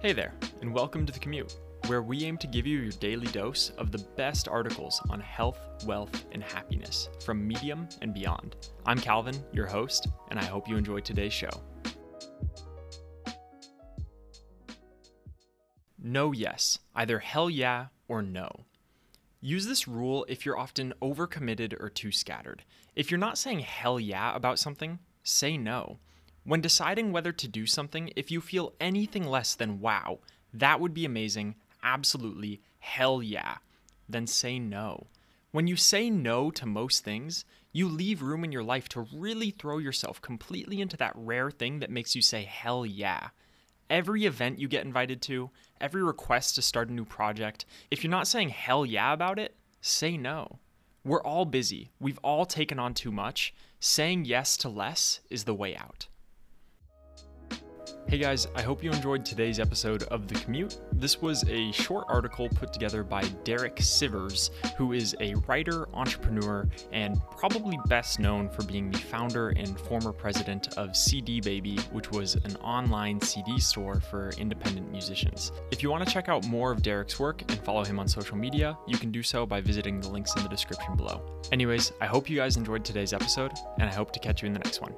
Hey there, and welcome to The Commute, where we aim to give you your daily dose of the best articles on health, wealth, and happiness from Medium and beyond. I'm Calvin, your host, and I hope you enjoy today's show. No, yes, either hell yeah or no. Use this rule if you're often overcommitted or too scattered. If you're not saying hell yeah about something, say no. When deciding whether to do something, if you feel anything less than wow, that would be amazing, absolutely, hell yeah, then say no. When you say no to most things, you leave room in your life to really throw yourself completely into that rare thing that makes you say hell yeah. Every event you get invited to, every request to start a new project, if you're not saying hell yeah about it, say no. We're all busy. We've all taken on too much. Saying yes to less is the way out. Hey guys, I hope you enjoyed today's episode of The Commute. This was a short article put together by Derek Sivers, who is a writer, entrepreneur, and probably best known for being the founder and former president of CD Baby, which was an online CD store for independent musicians. If you want to check out more of Derek's work and follow him on social media, you can do so by visiting the links in the description below. Anyways, I hope you guys enjoyed today's episode, and I hope to catch you in the next one.